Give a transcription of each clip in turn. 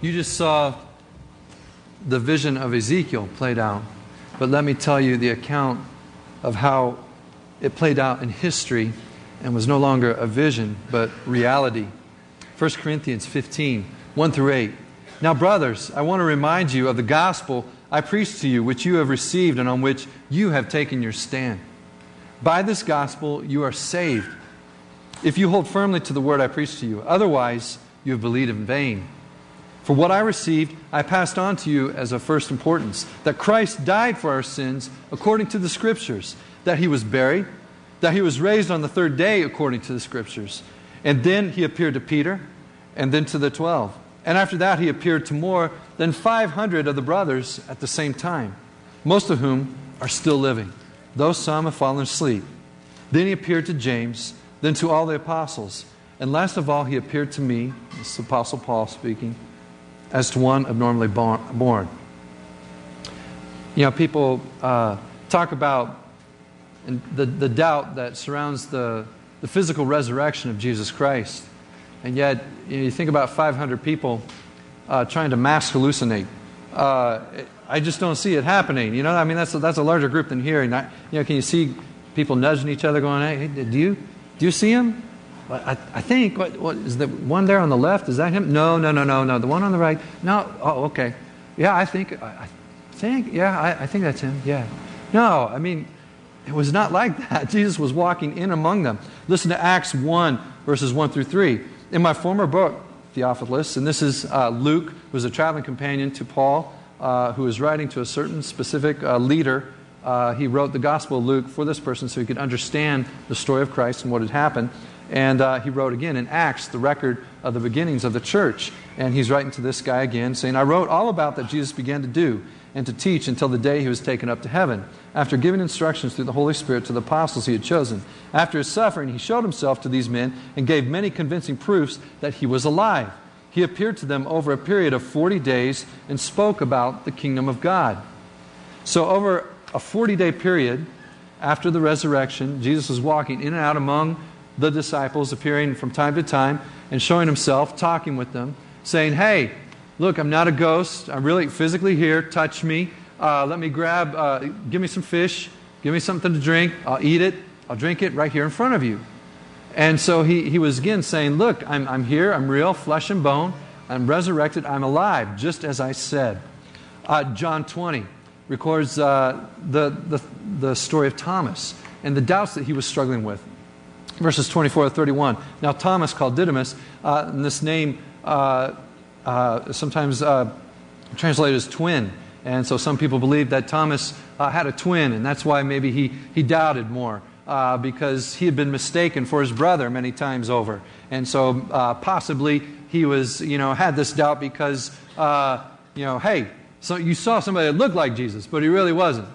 You just saw the vision of Ezekiel played out. But let me tell you the account of how it played out in history and was no longer a vision, but reality. 1 Corinthians 15, 1 through 8. Now, brothers, I want to remind you of the gospel I preached to you, which you have received and on which you have taken your stand. By this gospel, you are saved. If you hold firmly to the word I preached to you, otherwise, you have believed in vain. For what I received, I passed on to you as of first importance that Christ died for our sins according to the Scriptures, that he was buried, that he was raised on the third day according to the Scriptures. And then he appeared to Peter, and then to the twelve. And after that, he appeared to more than 500 of the brothers at the same time, most of whom are still living, though some have fallen asleep. Then he appeared to James, then to all the apostles. And last of all, he appeared to me, this is Apostle Paul speaking as to one abnormally born. You know, people uh, talk about the, the doubt that surrounds the, the physical resurrection of Jesus Christ. And yet, you, know, you think about 500 people uh, trying to mass hallucinate. Uh, I just don't see it happening. You know, I mean, that's a, that's a larger group than here. I, you know, can you see people nudging each other, going, "Hey, do you do you see him? I, I think, what, what, is the one there on the left, is that him? No, no, no, no, no. The one on the right, no. Oh, okay. Yeah, I think, I, I think, yeah, I, I think that's him. Yeah. No, I mean, it was not like that. Jesus was walking in among them. Listen to Acts 1, verses 1 through 3. In my former book, Theophilus, and this is uh, Luke, who was a traveling companion to Paul, uh, who was writing to a certain specific uh, leader. Uh, he wrote the Gospel of Luke for this person so he could understand the story of Christ and what had happened. And uh, he wrote again in Acts the record of the beginnings of the church. And he's writing to this guy again, saying, I wrote all about that Jesus began to do and to teach until the day he was taken up to heaven, after giving instructions through the Holy Spirit to the apostles he had chosen. After his suffering, he showed himself to these men and gave many convincing proofs that he was alive. He appeared to them over a period of 40 days and spoke about the kingdom of God. So, over a 40 day period after the resurrection, Jesus was walking in and out among the disciples, appearing from time to time and showing himself, talking with them, saying, Hey, look, I'm not a ghost. I'm really physically here. Touch me. Uh, let me grab, uh, give me some fish. Give me something to drink. I'll eat it. I'll drink it right here in front of you. And so he, he was again saying, Look, I'm, I'm here. I'm real, flesh and bone. I'm resurrected. I'm alive, just as I said. Uh, John 20 records uh, the, the, the story of Thomas and the doubts that he was struggling with verses 24 to 31. Now, Thomas, called Didymus, uh, and this name uh, uh, sometimes uh, translated as twin. And so some people believe that Thomas uh, had a twin, and that's why maybe he, he doubted more. Uh, because he had been mistaken for his brother many times over. And so possibly he was, you know, had this doubt because, you know, hey, so you saw somebody that looked like Jesus, but he really wasn't.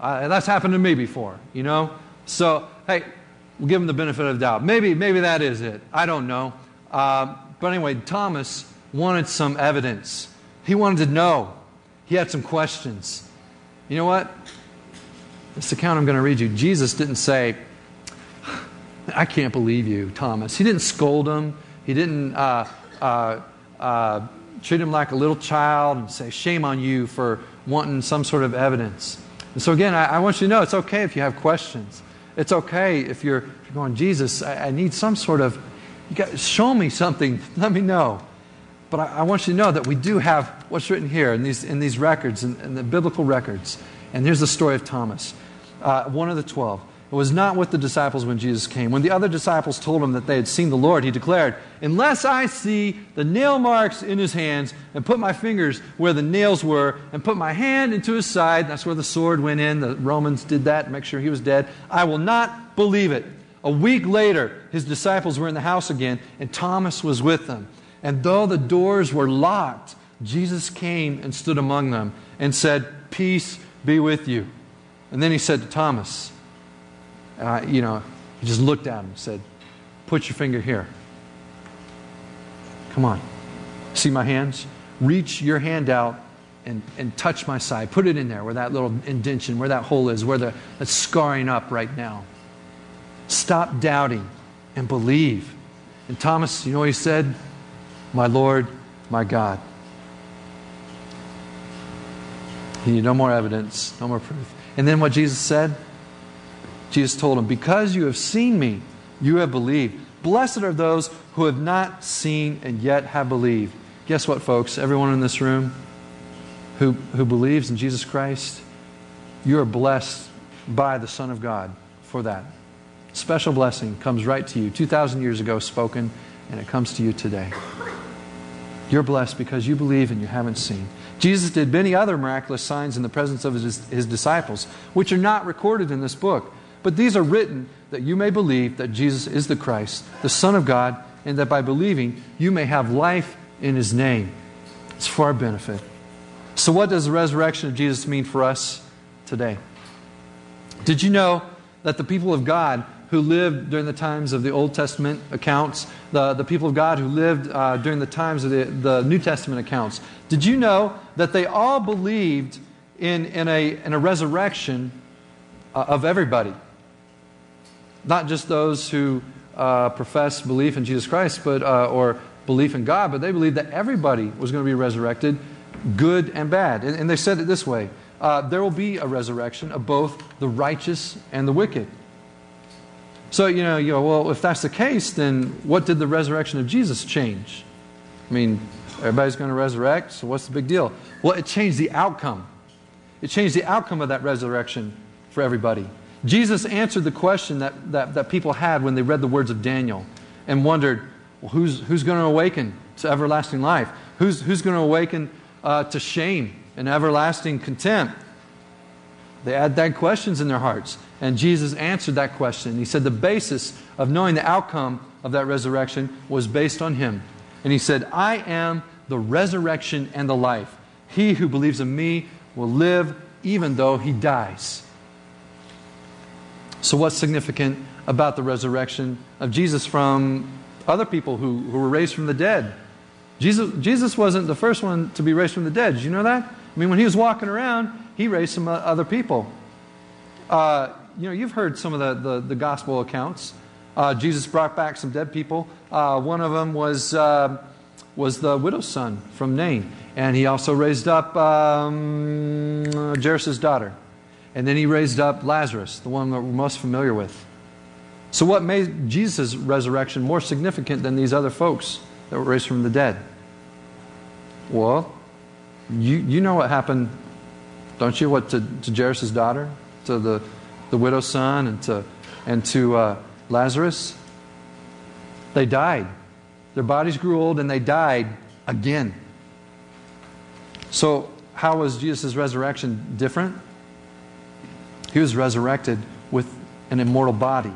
that's happened to me before, you know? So, hey, We'll give him the benefit of the doubt. Maybe, maybe that is it. I don't know. Uh, but anyway, Thomas wanted some evidence. He wanted to know. He had some questions. You know what? This account I'm going to read you. Jesus didn't say, I can't believe you, Thomas. He didn't scold him. He didn't uh, uh, uh, treat him like a little child and say, Shame on you for wanting some sort of evidence. And so, again, I, I want you to know it's okay if you have questions. It's okay if you're, if you're going, Jesus, I, I, need some sort of, you got, show me something, let me know. But I, I, want you to know that we do have what's written here in these, in these records, in, in the biblical records. And here's the story of Thomas, uh, one of the twelve. It was not with the disciples when Jesus came. When the other disciples told him that they had seen the Lord, he declared, Unless I see the nail marks in his hands, and put my fingers where the nails were, and put my hand into his side, that's where the sword went in. The Romans did that, to make sure he was dead. I will not believe it. A week later, his disciples were in the house again, and Thomas was with them. And though the doors were locked, Jesus came and stood among them and said, Peace be with you. And then he said to Thomas, uh, you know, he just looked at him and said, Put your finger here. Come on. See my hands? Reach your hand out and, and touch my side. Put it in there where that little indention, where that hole is, where the, that's scarring up right now. Stop doubting and believe. And Thomas, you know what he said? My Lord, my God. You need no more evidence, no more proof. And then what Jesus said? Jesus told him, Because you have seen me, you have believed. Blessed are those who have not seen and yet have believed. Guess what, folks? Everyone in this room who, who believes in Jesus Christ, you are blessed by the Son of God for that. Special blessing comes right to you. 2,000 years ago spoken, and it comes to you today. You're blessed because you believe and you haven't seen. Jesus did many other miraculous signs in the presence of his, his disciples, which are not recorded in this book. But these are written that you may believe that Jesus is the Christ, the Son of God, and that by believing you may have life in his name. It's for our benefit. So, what does the resurrection of Jesus mean for us today? Did you know that the people of God who lived during the times of the Old Testament accounts, the, the people of God who lived uh, during the times of the, the New Testament accounts, did you know that they all believed in, in, a, in a resurrection uh, of everybody? Not just those who uh, profess belief in Jesus Christ but, uh, or belief in God, but they believed that everybody was going to be resurrected, good and bad. And, and they said it this way uh, there will be a resurrection of both the righteous and the wicked. So, you know, you go, well, if that's the case, then what did the resurrection of Jesus change? I mean, everybody's going to resurrect, so what's the big deal? Well, it changed the outcome. It changed the outcome of that resurrection for everybody. Jesus answered the question that, that, that people had when they read the words of Daniel and wondered, well, who's, who's going to awaken to everlasting life? Who's, who's going to awaken uh, to shame and everlasting contempt? They had that questions in their hearts. And Jesus answered that question. He said the basis of knowing the outcome of that resurrection was based on Him. And He said, I am the resurrection and the life. He who believes in me will live even though he dies. So, what's significant about the resurrection of Jesus from other people who, who were raised from the dead? Jesus, Jesus wasn't the first one to be raised from the dead. Did you know that? I mean, when he was walking around, he raised some other people. Uh, you know, you've heard some of the, the, the gospel accounts. Uh, Jesus brought back some dead people. Uh, one of them was, uh, was the widow's son from Nain. And he also raised up um, Jairus' daughter. And then he raised up Lazarus, the one that we're most familiar with. So, what made Jesus' resurrection more significant than these other folks that were raised from the dead? Well, you, you know what happened, don't you? What to, to Jairus' daughter, to the, the widow's son, and to, and to uh, Lazarus? They died. Their bodies grew old and they died again. So, how was Jesus' resurrection different? He was resurrected with an immortal body.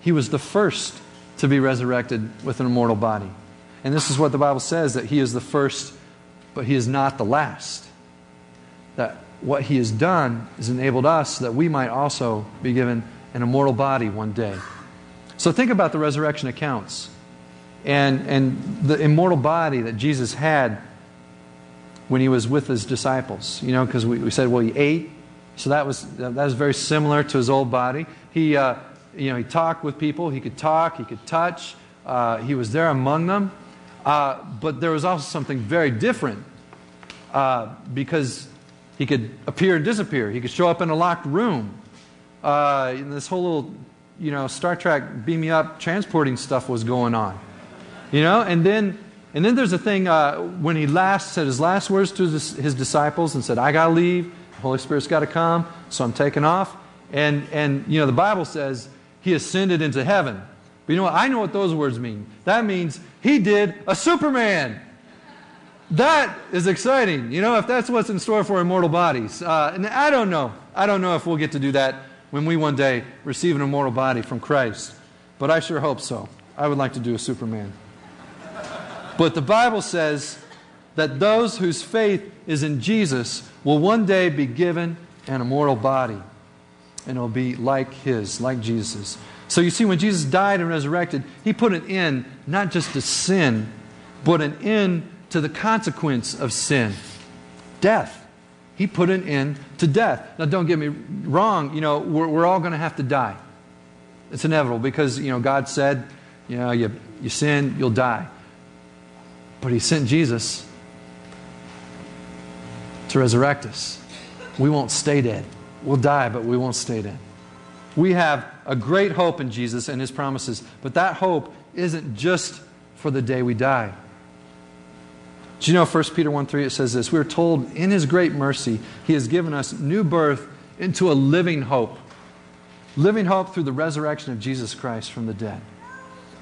He was the first to be resurrected with an immortal body. And this is what the Bible says that he is the first, but he is not the last. That what he has done has enabled us that we might also be given an immortal body one day. So think about the resurrection accounts and, and the immortal body that Jesus had when he was with his disciples. You know, because we, we said, well, he ate, so that was, that was very similar to his old body. He, uh, you know, he talked with people. He could talk. He could touch. Uh, he was there among them. Uh, but there was also something very different uh, because he could appear and disappear. He could show up in a locked room. Uh, and this whole little, you know, Star Trek beam me up transporting stuff was going on. You know, and then and then there's a thing uh, when he last said his last words to his, his disciples and said, "I gotta leave. Holy Spirit's got to come, so I'm taking off. And, and, you know, the Bible says he ascended into heaven. But you know what? I know what those words mean. That means he did a Superman. That is exciting, you know, if that's what's in store for immortal bodies. Uh, and I don't know. I don't know if we'll get to do that when we one day receive an immortal body from Christ. But I sure hope so. I would like to do a Superman. But the Bible says that those whose faith is in Jesus will one day be given an immortal body. And it'll be like his, like Jesus'. So you see, when Jesus died and resurrected, he put an end not just to sin, but an end to the consequence of sin death. He put an end to death. Now, don't get me wrong, you know, we're, we're all going to have to die. It's inevitable because, you know, God said, you know, you, you sin, you'll die. But he sent Jesus to resurrect us. we won't stay dead. We'll die, but we won't stay dead. We have a great hope in Jesus and his promises, but that hope isn't just for the day we die. Do you know 1 Peter 1 3 it says this? We are told in his great mercy, he has given us new birth into a living hope. Living hope through the resurrection of Jesus Christ from the dead.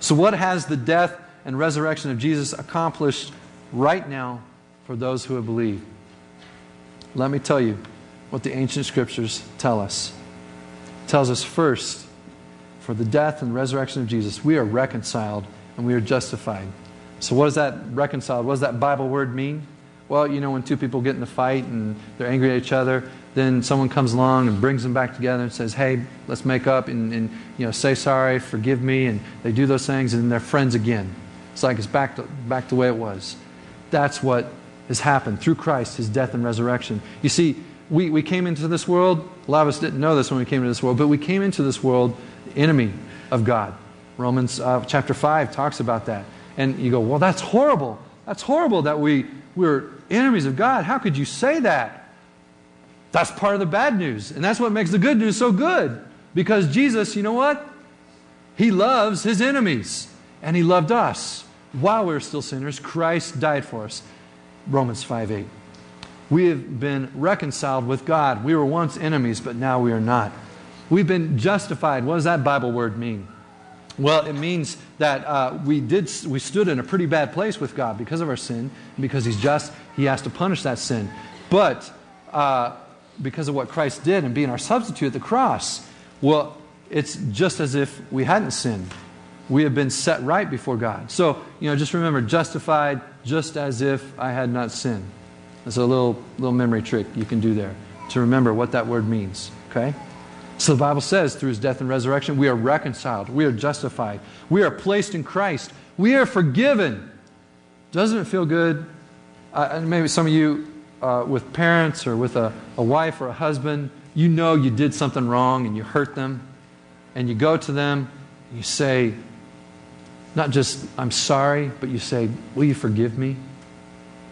So, what has the death and resurrection of Jesus accomplished right now for those who have believed? Let me tell you what the ancient scriptures tell us. It tells us first, for the death and resurrection of Jesus, we are reconciled and we are justified. So, what does that reconciled? What does that Bible word mean? Well, you know, when two people get in a fight and they're angry at each other, then someone comes along and brings them back together and says, hey, let's make up and, and you know, say sorry, forgive me. And they do those things and they're friends again. It's like it's back to, back the way it was. That's what has happened through Christ, his death and resurrection. You see, we, we came into this world, a lot of us didn't know this when we came into this world, but we came into this world enemy of God. Romans uh, chapter 5 talks about that. And you go, well, that's horrible. That's horrible that we, we're enemies of God. How could you say that? That's part of the bad news. And that's what makes the good news so good. Because Jesus, you know what? He loves his enemies. And he loved us. While we were still sinners, Christ died for us. Romans 5 8. We have been reconciled with God. We were once enemies, but now we are not. We've been justified. What does that Bible word mean? Well, it means that uh, we, did, we stood in a pretty bad place with God because of our sin. Because He's just, He has to punish that sin. But uh, because of what Christ did and being our substitute at the cross, well, it's just as if we hadn't sinned. We have been set right before God. So, you know, just remember, justified just as if I had not sinned. That's a little, little memory trick you can do there to remember what that word means, okay? So the Bible says through his death and resurrection, we are reconciled, we are justified, we are placed in Christ, we are forgiven. Doesn't it feel good? Uh, maybe some of you uh, with parents or with a, a wife or a husband, you know you did something wrong and you hurt them, and you go to them, you say, not just, I'm sorry, but you say, Will you forgive me?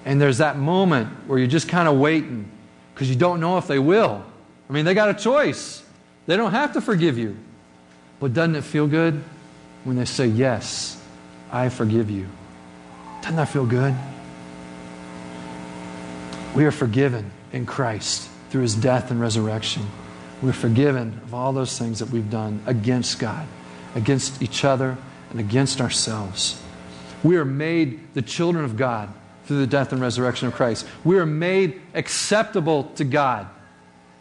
And there's that moment where you're just kind of waiting because you don't know if they will. I mean, they got a choice. They don't have to forgive you. But doesn't it feel good when they say, Yes, I forgive you? Doesn't that feel good? We are forgiven in Christ through his death and resurrection. We're forgiven of all those things that we've done against God, against each other, and against ourselves. We are made the children of God through the death and resurrection of Christ. We are made acceptable to God.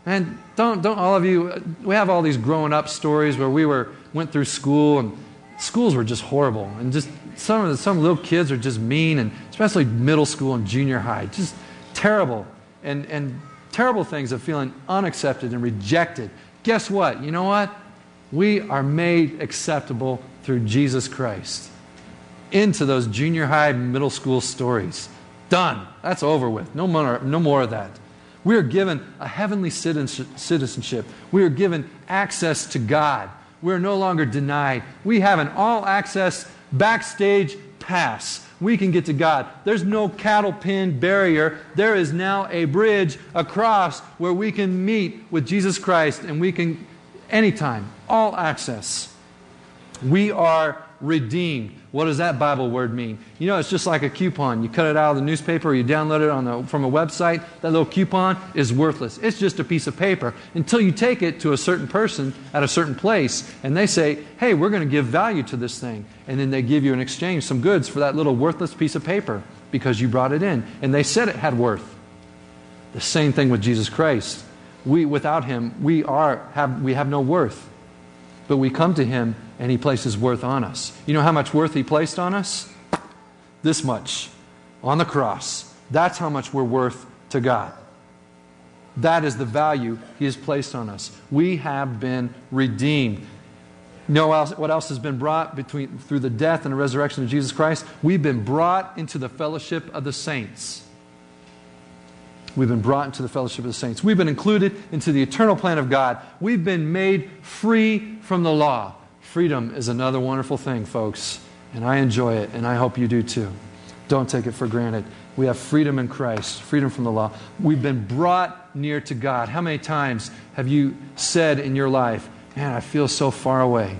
And don't, don't all of you, we have all these growing up stories where we were, went through school and schools were just horrible. And just some of the, some little kids are just mean, and especially middle school and junior high. Just terrible and, and terrible things of feeling unaccepted and rejected. Guess what? You know what? We are made acceptable through Jesus Christ into those junior high, middle school stories. Done. That's over with. No more, no more of that. We are given a heavenly citizenship. We are given access to God. We are no longer denied. We have an all access backstage pass we can get to God. There's no cattle pin barrier. There is now a bridge across where we can meet with Jesus Christ and we can, anytime, all access. We are redeemed. What does that Bible word mean? You know, it's just like a coupon. You cut it out of the newspaper or you download it on the, from a website. That little coupon is worthless. It's just a piece of paper until you take it to a certain person at a certain place and they say, hey, we're going to give value to this thing. And then they give you in exchange some goods for that little worthless piece of paper because you brought it in. And they said it had worth. The same thing with Jesus Christ. We, without him, we, are, have, we have no worth. But we come to him and He places worth on us. You know how much worth He placed on us? This much on the cross. That's how much we're worth to God. That is the value He has placed on us. We have been redeemed. You know what else has been brought between, through the death and the resurrection of Jesus Christ? We've been brought into the fellowship of the saints. We've been brought into the fellowship of the saints. We've been included into the eternal plan of God. We've been made free from the law. Freedom is another wonderful thing, folks, and I enjoy it, and I hope you do too. Don't take it for granted. We have freedom in Christ, freedom from the law. We've been brought near to God. How many times have you said in your life, Man, I feel so far away?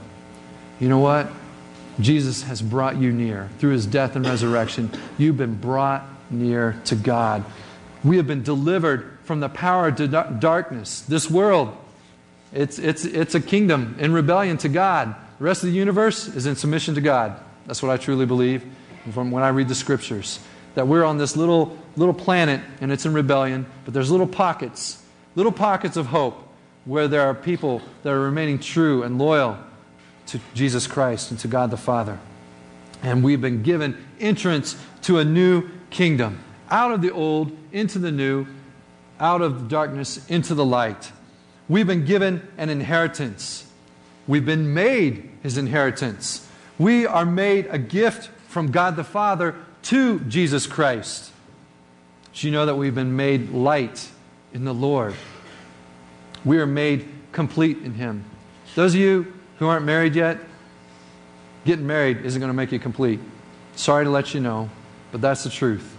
You know what? Jesus has brought you near. Through his death and resurrection, you've been brought near to God. We have been delivered from the power of darkness. This world, it's, it's, it's a kingdom in rebellion to God. The rest of the universe is in submission to God. That's what I truly believe from when I read the scriptures. That we're on this little, little planet and it's in rebellion, but there's little pockets, little pockets of hope where there are people that are remaining true and loyal to Jesus Christ and to God the Father. And we've been given entrance to a new kingdom, out of the old into the new, out of the darkness into the light. We've been given an inheritance. We've been made his inheritance. We are made a gift from God the Father to Jesus Christ. Do you know that we've been made light in the Lord? We are made complete in him. Those of you who aren't married yet, getting married isn't going to make you complete. Sorry to let you know, but that's the truth.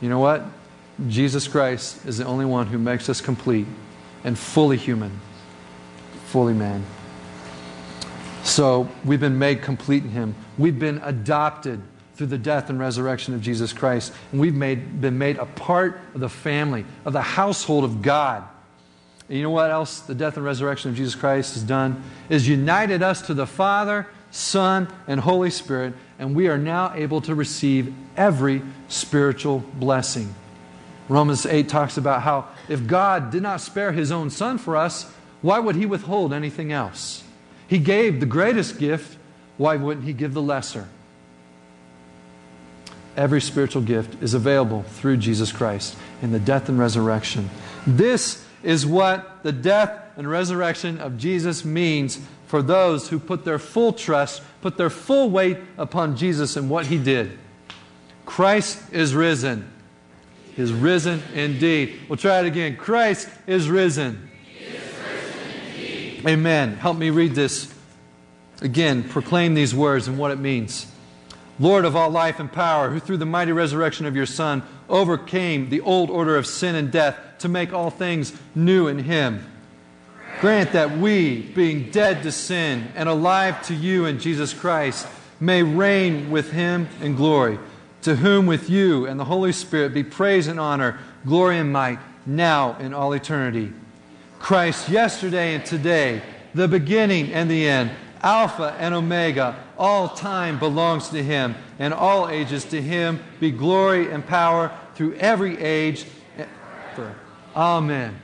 You know what? Jesus Christ is the only one who makes us complete and fully human, fully man. So we've been made complete in Him. We've been adopted through the death and resurrection of Jesus Christ. And we've made, been made a part of the family, of the household of God. And you know what else the death and resurrection of Jesus Christ has done? Is united us to the Father, Son, and Holy Spirit, and we are now able to receive every spiritual blessing. Romans 8 talks about how if God did not spare his own Son for us, why would he withhold anything else? He gave the greatest gift, why wouldn't he give the lesser? Every spiritual gift is available through Jesus Christ in the death and resurrection. This is what the death and resurrection of Jesus means for those who put their full trust, put their full weight upon Jesus and what he did. Christ is risen. Is risen indeed. We'll try it again. Christ is risen. Is risen Amen. Help me read this again. Proclaim these words and what it means. Lord of all life and power, who through the mighty resurrection of your Son overcame the old order of sin and death to make all things new in him. Grant that we, being dead to sin and alive to you in Jesus Christ, may reign with him in glory, to whom with you and the Holy Spirit be praise and honor, glory and might, now and all eternity. Christ, yesterday and today, the beginning and the end, Alpha and Omega, all time belongs to him, and all ages to him be glory and power through every age. Amen.